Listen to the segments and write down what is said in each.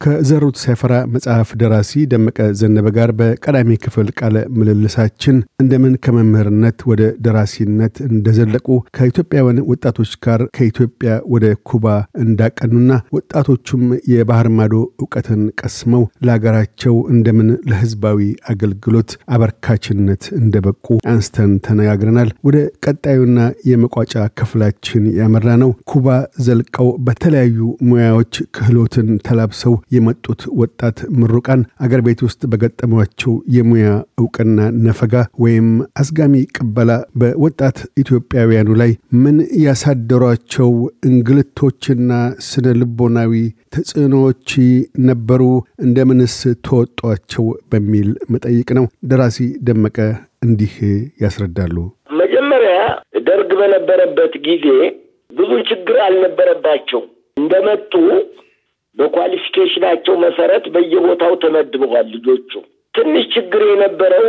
ከዘሩት ሲያፈራ መጽሐፍ ደራሲ ደመቀ ዘነበ ጋር በቀዳሚ ክፍል ቃለ ምልልሳችን እንደምን ከመምህርነት ወደ ደራሲነት እንደዘለቁ ከኢትዮጵያውያን ወጣቶች ጋር ከኢትዮጵያ ወደ ኩባ እንዳቀኑና ወጣቶቹም የባህር ማዶ እውቀትን ቀስመው ለሀገራቸው እንደምን ለሕዝባዊ አገልግሎት አበርካችነት እንደበቁ አንስተን ተነጋግረናል። ወደ ቀጣዩና የመቋጫ ክፍላችን ያመራ ነው። ኩባ ዘልቀው በተለያዩ ሙያዎች ክህሎትን ተላብሰው የመጡት ወጣት ምሩቃን አገር ቤት ውስጥ በገጠሟቸው የሙያ እውቅና ነፈጋ ወይም አስጋሚ ቅበላ በወጣት ኢትዮጵያውያኑ ላይ ምን ያሳደሯቸው እንግልቶችና ስነ ልቦናዊ ተጽዕኖዎች ነበሩ? እንደምንስ ተወጧቸው? በሚል መጠይቅ ነው። ደራሲ ደመቀ እንዲህ ያስረዳሉ። መጀመሪያ ደርግ በነበረበት ጊዜ ብዙ ችግር አልነበረባቸው እንደመጡ በኳሊፊኬሽናቸው መሰረት በየቦታው ተመድበዋል። ልጆቹ ትንሽ ችግር የነበረው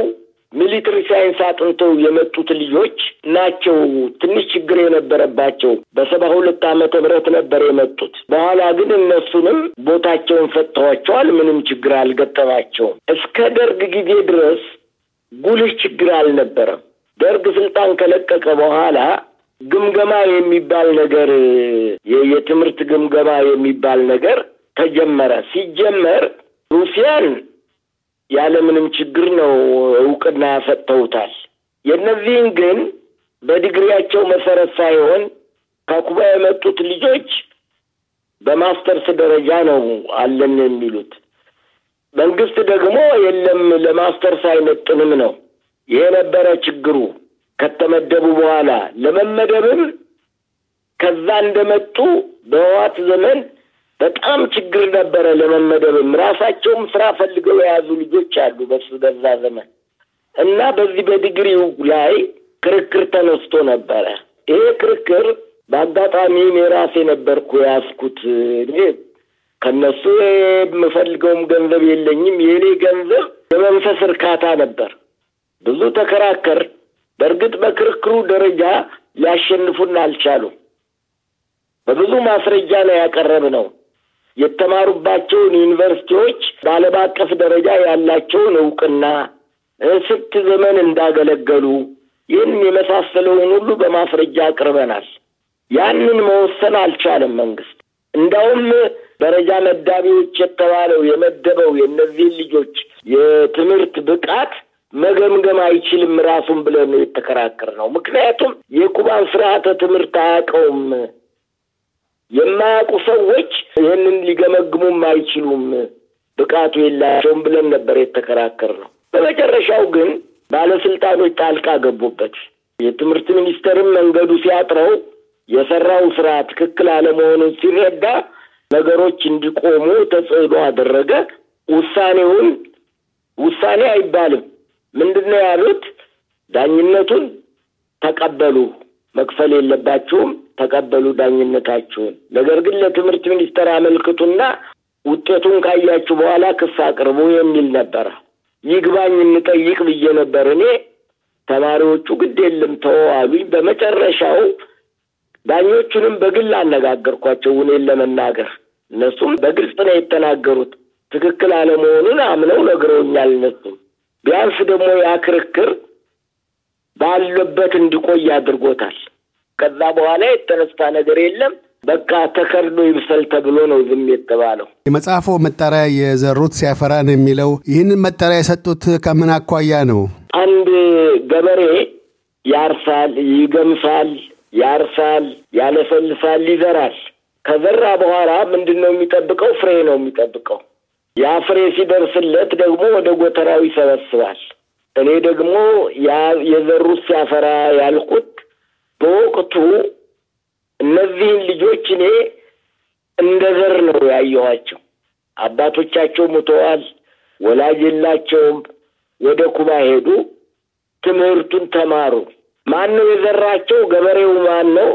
military science አጥንተው የመጡት ልጆች ናቸው። ትንሽ ችግር የነበረባቸው በሰባ ሁለት ዓመተ ምህረት ነበር የመጡት። በኋላ ግን እነሱንም ቦታቸውን ሰጥተዋቸዋል። ምንም ችግር አልገጠማቸውም። እስከ ደርግ ጊዜ ድረስ ጉልህ ችግር አልነበረም። ደርግ ስልጣን ከለቀቀ በኋላ ግምገማ የሚባል ነገር የትምህርት ግምገማ የሚባል ነገር ተጀመረ። ሲጀመር ሩሲያን ያለምንም ችግር ነው እውቅና ሰጥተውታል። የእነዚህን ግን በዲግሪያቸው መሰረት ሳይሆን ከኩባ የመጡት ልጆች በማስተርስ ደረጃ ነው አለን የሚሉት። መንግስት ደግሞ የለም ለማስተርስ አይመጥንም ነው። ይሄ ነበረ ችግሩ። ከተመደቡ በኋላ ለመመደብም ከዛ እንደመጡ በህዋት ዘመን በጣም ችግር ነበረ። ለመመደብም ራሳቸውም ስራ ፈልገው የያዙ ልጆች አሉ በሱ በዛ ዘመን እና በዚህ በዲግሪው ላይ ክርክር ተነስቶ ነበረ። ይሄ ክርክር በአጋጣሚ እኔ ራሴ ነበርኩ የያዝኩት። እኔ ከነሱ የምፈልገውም ገንዘብ የለኝም። የእኔ ገንዘብ የመንፈስ እርካታ ነበር። ብዙ ተከራከር። በእርግጥ በክርክሩ ደረጃ ሊያሸንፉን አልቻሉም። በብዙ ማስረጃ ነው ያቀረብ ነው የተማሩባቸውን ዩኒቨርሲቲዎች በዓለም አቀፍ ደረጃ ያላቸውን እውቅና ስንት ዘመን እንዳገለገሉ ይህን የመሳሰለውን ሁሉ በማስረጃ አቅርበናል። ያንን መወሰን አልቻለም መንግስት። እንዳውም ደረጃ መዳቢዎች የተባለው የመደበው የእነዚህን ልጆች የትምህርት ብቃት መገምገም አይችልም ራሱን ብለን የተከራከር ነው። ምክንያቱም የኩባን ስርዓተ ትምህርት አያውቀውም። የማያውቁ ሰዎች ይህንን ሊገመግሙም አይችሉም፣ ብቃቱ የላቸውም ብለን ነበር የተከራከር ነው። በመጨረሻው ግን ባለስልጣኖች ጣልቃ ገቡበት። የትምህርት ሚኒስቴርም መንገዱ ሲያጥረው የሰራው ስራ ትክክል አለመሆኑን ሲረዳ ነገሮች እንዲቆሙ ተጽዕኖ አደረገ። ውሳኔውን ውሳኔ አይባልም ምንድን ነው ያሉት? ዳኝነቱን ተቀበሉ፣ መክፈል የለባችሁም፣ ተቀበሉ ዳኝነታችሁን። ነገር ግን ለትምህርት ሚኒስቴር አመልክቱና ውጤቱን ካያችሁ በኋላ ክስ አቅርቡ የሚል ነበረ። ይግባኝ እንጠይቅ ብዬ ነበር እኔ። ተማሪዎቹ ግድ የለም ተወው አሉኝ። በመጨረሻው ዳኞቹንም በግል አነጋገርኳቸው እውነቱን ለመናገር እነሱም በግልጽ ነው የተናገሩት። ትክክል አለመሆኑን አምነው ነግረውኛል እነሱም ቢያንስ ደግሞ ያ ክርክር ባለበት እንዲቆይ አድርጎታል። ከዛ በኋላ የተነሳ ነገር የለም። በቃ ተከርዶ ይብሰል ተብሎ ነው ዝም የተባለው። የመጽሐፉ መጠሪያ የዘሩት ሲያፈራ ነው የሚለው ይህንን መጠሪያ የሰጡት ከምን አኳያ ነው? አንድ ገበሬ ያርሳል፣ ይገምሳል፣ ያርሳል፣ ያለሰልሳል፣ ይዘራል። ከዘራ በኋላ ምንድን ነው የሚጠብቀው? ፍሬ ነው የሚጠብቀው። ያ ፍሬ ሲደርስለት ደግሞ ወደ ጎተራው ይሰበስባል። እኔ ደግሞ የዘሩት ሲያፈራ ያልኩት በወቅቱ እነዚህን ልጆች እኔ እንደ ዘር ነው ያየኋቸው። አባቶቻቸው ሙተዋል፣ ወላጅ የላቸውም። ወደ ኩባ ሄዱ፣ ትምህርቱን ተማሩ። ማን ነው የዘራቸው? ገበሬው ማን ነው?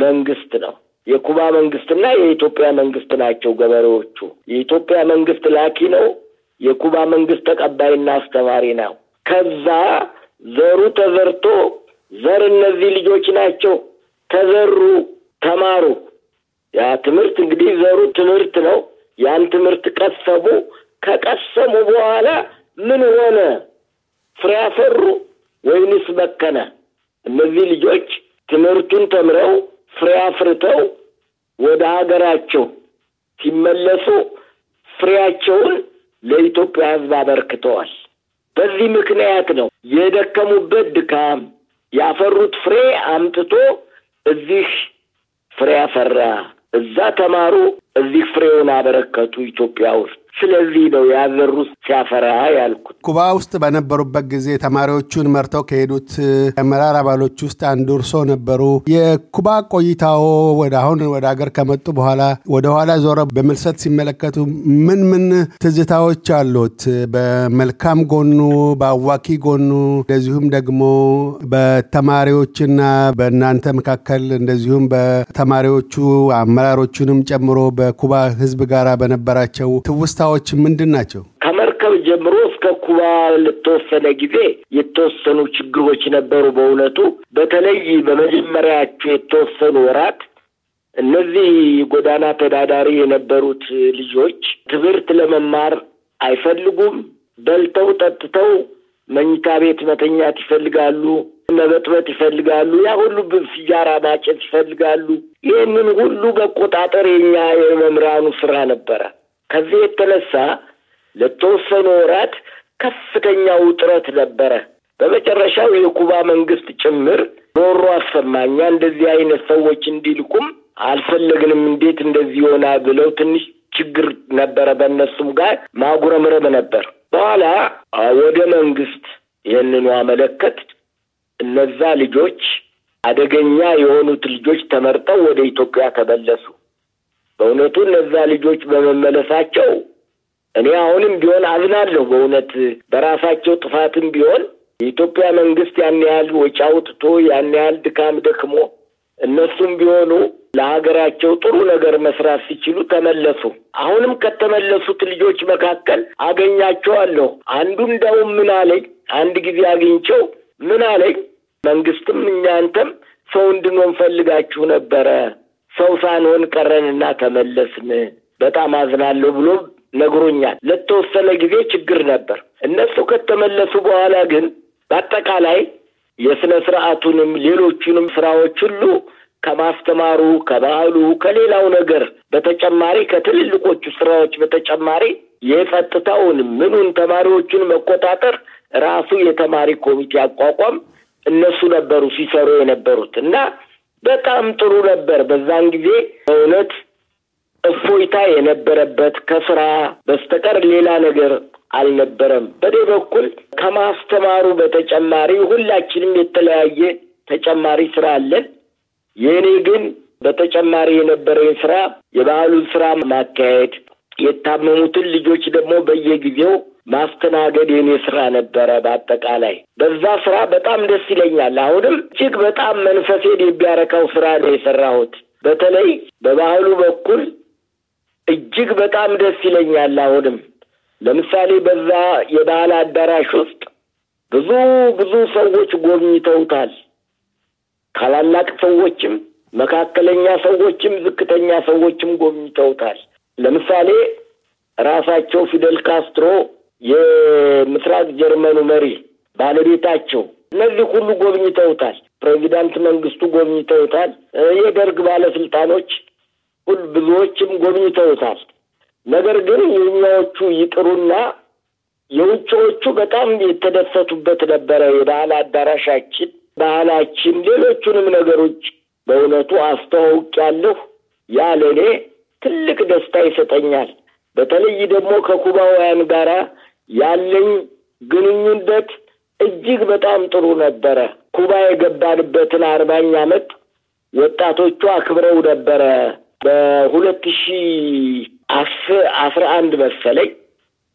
መንግስት ነው። የኩባ መንግስትና የኢትዮጵያ መንግስት ናቸው ገበሬዎቹ። የኢትዮጵያ መንግስት ላኪ ነው፣ የኩባ መንግስት ተቀባይና አስተማሪ ነው። ከዛ ዘሩ ተዘርቶ ዘር እነዚህ ልጆች ናቸው። ተዘሩ፣ ተማሩ። ያ ትምህርት እንግዲህ ዘሩ ትምህርት ነው። ያን ትምህርት ቀሰሙ። ከቀሰሙ በኋላ ምን ሆነ? ፍሬ አፈሩ ወይንስ በከነ? እነዚህ ልጆች ትምህርቱን ተምረው ፍሬ አፍርተው ወደ ሀገራቸው ሲመለሱ ፍሬያቸውን ለኢትዮጵያ ሕዝብ አበርክተዋል። በዚህ ምክንያት ነው የደከሙበት ድካም ያፈሩት ፍሬ አምጥቶ እዚህ ፍሬ አፈራ። እዛ ተማሩ፣ እዚህ ፍሬውን አበረከቱ ኢትዮጵያ ውስጥ። ስለዚህ ነው ያዘሩት ሲያፈራ ያልኩት። ኩባ ውስጥ በነበሩበት ጊዜ ተማሪዎቹን መርተው ከሄዱት አመራር አባሎች ውስጥ አንዱ እርሶ ነበሩ። የኩባ ቆይታዎ ወደ አሁን ወደ ሀገር ከመጡ በኋላ ወደ ኋላ ዞረ በምልሰት ሲመለከቱ ምን ምን ትዝታዎች አሉት? በመልካም ጎኑ፣ በአዋኪ ጎኑ፣ እንደዚሁም ደግሞ በተማሪዎችና በእናንተ መካከል እንደዚሁም በተማሪዎቹ አመራሮቹንም ጨምሮ በኩባ ሕዝብ ጋር በነበራቸው ትውስታዎች ምንድን ናቸው? ከመርከብ ጀምሮ እስከ ኩባ ለተወሰነ ጊዜ የተወሰኑ ችግሮች ነበሩ። በእውነቱ በተለይ በመጀመሪያቸው የተወሰኑ ወራት እነዚህ ጎዳና ተዳዳሪ የነበሩት ልጆች ትምህርት ለመማር አይፈልጉም። በልተው ጠጥተው መኝታ ቤት መተኛት ይፈልጋሉ፣ መበጥበጥ ይፈልጋሉ፣ ያ ሁሉ ሲጃራ ማጨት ይፈልጋሉ። ይህንን ሁሉ መቆጣጠር የኛ የመምህራኑ ስራ ነበረ። ከዚህ የተነሳ ለተወሰኑ ወራት ከፍተኛ ውጥረት ነበረ። በመጨረሻው የኩባ መንግስት ጭምር ሮሮ አሰማኛ እንደዚህ አይነት ሰዎች እንዲልኩም አልፈለግንም፣ እንዴት እንደዚህ ይሆናል ብለው ትንሽ ችግር ነበረ። በእነሱም ጋር ማጉረምረም ነበር። በኋላ ወደ መንግስት ይህንኑ አመለከት። እነዛ ልጆች አደገኛ የሆኑት ልጆች ተመርጠው ወደ ኢትዮጵያ ተመለሱ። በእውነቱ እነዛ ልጆች በመመለሳቸው እኔ አሁንም ቢሆን አዝናለሁ። በእውነት በራሳቸው ጥፋትም ቢሆን የኢትዮጵያ መንግስት ያን ያህል ወጪ አውጥቶ ያን ያህል ድካም ደክሞ እነሱም ቢሆኑ ለሀገራቸው ጥሩ ነገር መስራት ሲችሉ ተመለሱ። አሁንም ከተመለሱት ልጆች መካከል አገኛቸዋለሁ። አንዱ እንደውም ምን አለኝ፣ አንድ ጊዜ አግኝቸው ምን አለኝ፣ መንግስትም እኛንተም ሰው እንድንሆን ፈልጋችሁ ነበረ፣ ሰው ሳንሆን ቀረንና ተመለስን፣ በጣም አዝናለሁ ብሎ ነግሮኛል። ለተወሰነ ጊዜ ችግር ነበር። እነሱ ከተመለሱ በኋላ ግን በአጠቃላይ የስነ ስርዓቱንም ሌሎቹንም ስራዎች ሁሉ ከማስተማሩ ከባህሉ ከሌላው ነገር በተጨማሪ ከትልልቆቹ ስራዎች በተጨማሪ የጸጥታውን ምኑን ተማሪዎቹን መቆጣጠር ራሱ የተማሪ ኮሚቴ አቋቋም እነሱ ነበሩ ሲሰሩ የነበሩት እና በጣም ጥሩ ነበር። በዛን ጊዜ በእውነት እፎይታ የነበረበት ከስራ በስተቀር ሌላ ነገር አልነበረም። በኔ በኩል ከማስተማሩ በተጨማሪ ሁላችንም የተለያየ ተጨማሪ ስራ አለን። የእኔ ግን በተጨማሪ የነበረኝ ስራ የባህሉን ስራ ማካሄድ፣ የታመሙትን ልጆች ደግሞ በየጊዜው ማስተናገድ የኔ ስራ ነበረ። በአጠቃላይ በዛ ስራ በጣም ደስ ይለኛል። አሁንም እጅግ በጣም መንፈሴን የሚያረካው ስራ ነው የሰራሁት። በተለይ በባህሉ በኩል እጅግ በጣም ደስ ይለኛል። አሁንም ለምሳሌ በዛ የባህል አዳራሽ ውስጥ ብዙ ብዙ ሰዎች ጎብኝተውታል። ታላላቅ ሰዎችም፣ መካከለኛ ሰዎችም፣ ዝቅተኛ ሰዎችም ጎብኝተውታል። ለምሳሌ ራሳቸው ፊደል ካስትሮ የምስራቅ ጀርመኑ መሪ ባለቤታቸው፣ እነዚህ ሁሉ ጎብኝተውታል። ፕሬዚዳንት መንግስቱ ጎብኝተውታል። የደርግ ባለስልጣኖች ሁሉ ብዙዎችም ጎብኝተውታል። ነገር ግን የኛዎቹ ይቅሩና የውጭዎቹ በጣም የተደሰቱበት ነበረ። የባህል አዳራሻችን፣ ባህላችን፣ ሌሎቹንም ነገሮች በእውነቱ አስተዋውቂያለሁ። ያ ለእኔ ትልቅ ደስታ ይሰጠኛል። በተለይ ደግሞ ከኩባውያን ጋራ ያለኝ ግንኙነት እጅግ በጣም ጥሩ ነበረ። ኩባ የገባንበትን አርባኛ ዓመት ወጣቶቹ አክብረው ነበረ። በሁለት ሺ አስራ አንድ መሰለኝ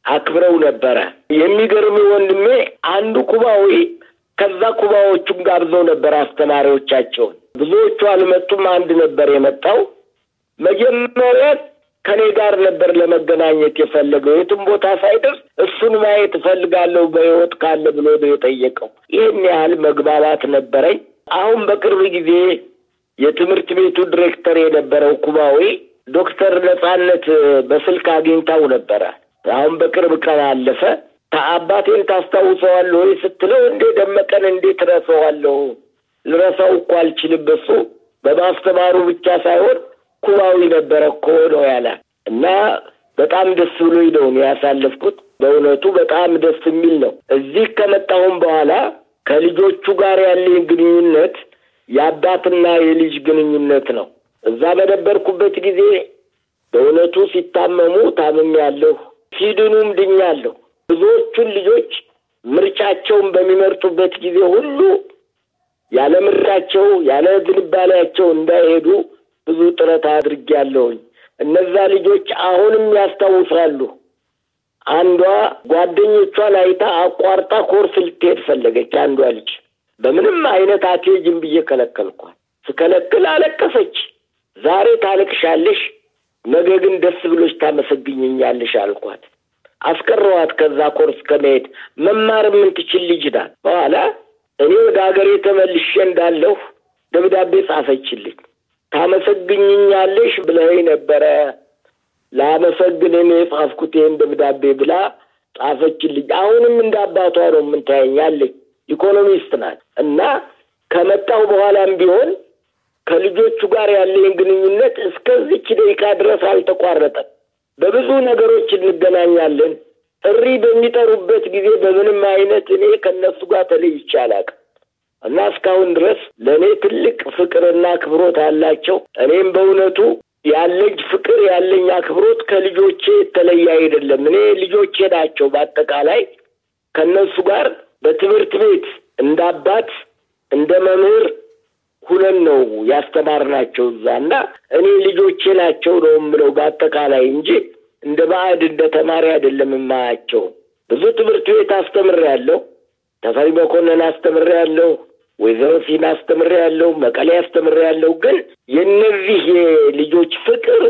አክብረው ነበረ። የሚገርም ወንድሜ አንዱ ኩባዊ ከዛ ኩባዎቹም ጋብዘው ነበር አስተማሪዎቻቸውን። ብዙዎቹ አልመጡም። አንድ ነበር የመጣው። መጀመሪያ ከኔ ጋር ነበር ለመገናኘት የፈለገው። የትም ቦታ ሳይደርስ እሱን ማየት እፈልጋለሁ በሕይወት ካለ ብሎ ነው የጠየቀው። ይህን ያህል መግባባት ነበረኝ። አሁን በቅርብ ጊዜ የትምህርት ቤቱ ዲሬክተር የነበረው ኩባዊ ዶክተር ነጻነት በስልክ አግኝታው ነበረ። አሁን በቅርብ ቀን አለፈ። አባቴን ታስታውሰዋለሁ ወይ ስትለው እንዴ ደመቀን እንዴት ረሰዋለሁ? ልረሳው እኮ አልችልም። በሱ በማስተማሩ ብቻ ሳይሆን ኩባዊ ነበረ እኮ ነው ያለ እና በጣም ደስ ብሎኝ ነው ያሳለፍኩት። በእውነቱ በጣም ደስ የሚል ነው። እዚህ ከመጣሁም በኋላ ከልጆቹ ጋር ያለኝ ግንኙነት የአባትና የልጅ ግንኙነት ነው። እዛ በነበርኩበት ጊዜ በእውነቱ ሲታመሙ ታምሜያለሁ፣ ሲድኑም ድኛለሁ። ብዙዎቹን ልጆች ምርጫቸውን በሚመርጡበት ጊዜ ሁሉ ያለ ምርጫቸው ያለ ዝንባሌያቸው እንዳይሄዱ ጥረት አድርጌያለሁኝ። እነዛ ልጆች አሁንም ያስታውሳሉ። አንዷ ጓደኞቿን አይታ አቋርጣ ኮርስ ልትሄድ ፈለገች። አንዷ ልጅ በምንም አይነት አትሄጂም ብዬ ከለከልኳት። ስከለክል አለቀሰች። ዛሬ ታለቅሻለሽ፣ ነገ ግን ደስ ብሎሽ ታመሰግኝኛለሽ አልኳት። አስቀረዋት። ከዛ ኮርስ ከመሄድ መማር የምትችል ልጅ ናት። በኋላ እኔ ወደ ሀገሬ ተመልሼ እንዳለሁ ደብዳቤ ጻፈችልኝ። ታመሰግኝኛለሽ ብለኸኝ ነበረ ላመሰግን እኔ የጻፍኩት ይህን ደብዳቤ ብላ ጻፈችልኝ። አሁንም እንደ አባቷ ነው የምንታየኛለኝ። ኢኮኖሚስት ናት እና ከመጣሁ በኋላም ቢሆን ከልጆቹ ጋር ያለኝ ግንኙነት እስከዚች ደቂቃ ድረስ አልተቋረጠም። በብዙ ነገሮች እንገናኛለን። ጥሪ በሚጠሩበት ጊዜ በምንም አይነት እኔ ከእነሱ ጋር ተለይቼ አላውቅም እና እስካሁን ድረስ ለእኔ ትልቅ ፍቅርና አክብሮት አላቸው። እኔም በእውነቱ ያለኝ ፍቅር ያለኝ አክብሮት ከልጆቼ የተለየ አይደለም። እኔ ልጆቼ ናቸው። በአጠቃላይ ከእነሱ ጋር በትምህርት ቤት እንደ አባት እንደ መምህር ሁነን ነው ያስተማርናቸው እዛ እና እኔ ልጆቼ ናቸው ነው የምለው በአጠቃላይ እንጂ እንደ ባዕድ እንደ ተማሪ አይደለም የማያቸው። ብዙ ትምህርት ቤት አስተምሬያለሁ። ተፈሪ መኮንን አስተምሬያለሁ። ወይዘሮ ሲና አስተምሬያለሁ። መቀሌ አስተምሬያለሁ። ግን የእነዚህ የልጆች ፍቅር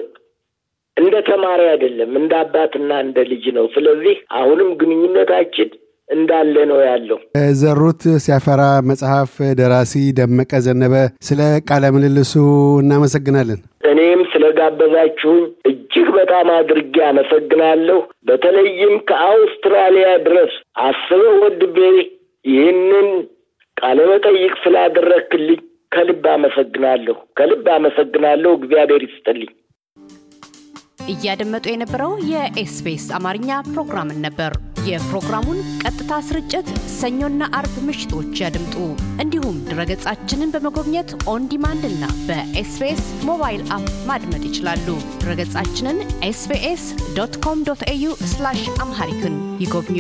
እንደ ተማሪ አይደለም፣ እንደ አባትና እንደ ልጅ ነው። ስለዚህ አሁንም ግንኙነታችን እንዳለ ነው ያለው። ዘሩት ሲያፈራ መጽሐፍ ደራሲ ደመቀ ዘነበ፣ ስለ ቃለ ምልልሱ እናመሰግናለን። እኔም ስለጋበዛችሁኝ እጅግ በጣም አድርጌ አመሰግናለሁ። በተለይም ከአውስትራሊያ ድረስ አስበህ ወድቤ ይህንን ቃለ መጠይቅ ስላደረክልኝ ከልብ አመሰግናለሁ። ከልብ አመሰግናለሁ። እግዚአብሔር ይስጥልኝ። እያደመጡ የነበረው የኤስቢኤስ አማርኛ ፕሮግራምን ነበር። የፕሮግራሙን ቀጥታ ስርጭት ሰኞና አርብ ምሽቶች ያድምጡ። እንዲሁም ድረገጻችንን በመጎብኘት on demand እና በ SBS mobile app ማድመጥ ይችላሉ። ድረገጻችንን SBS dot com dot au Amharic ን ይጎብኙ።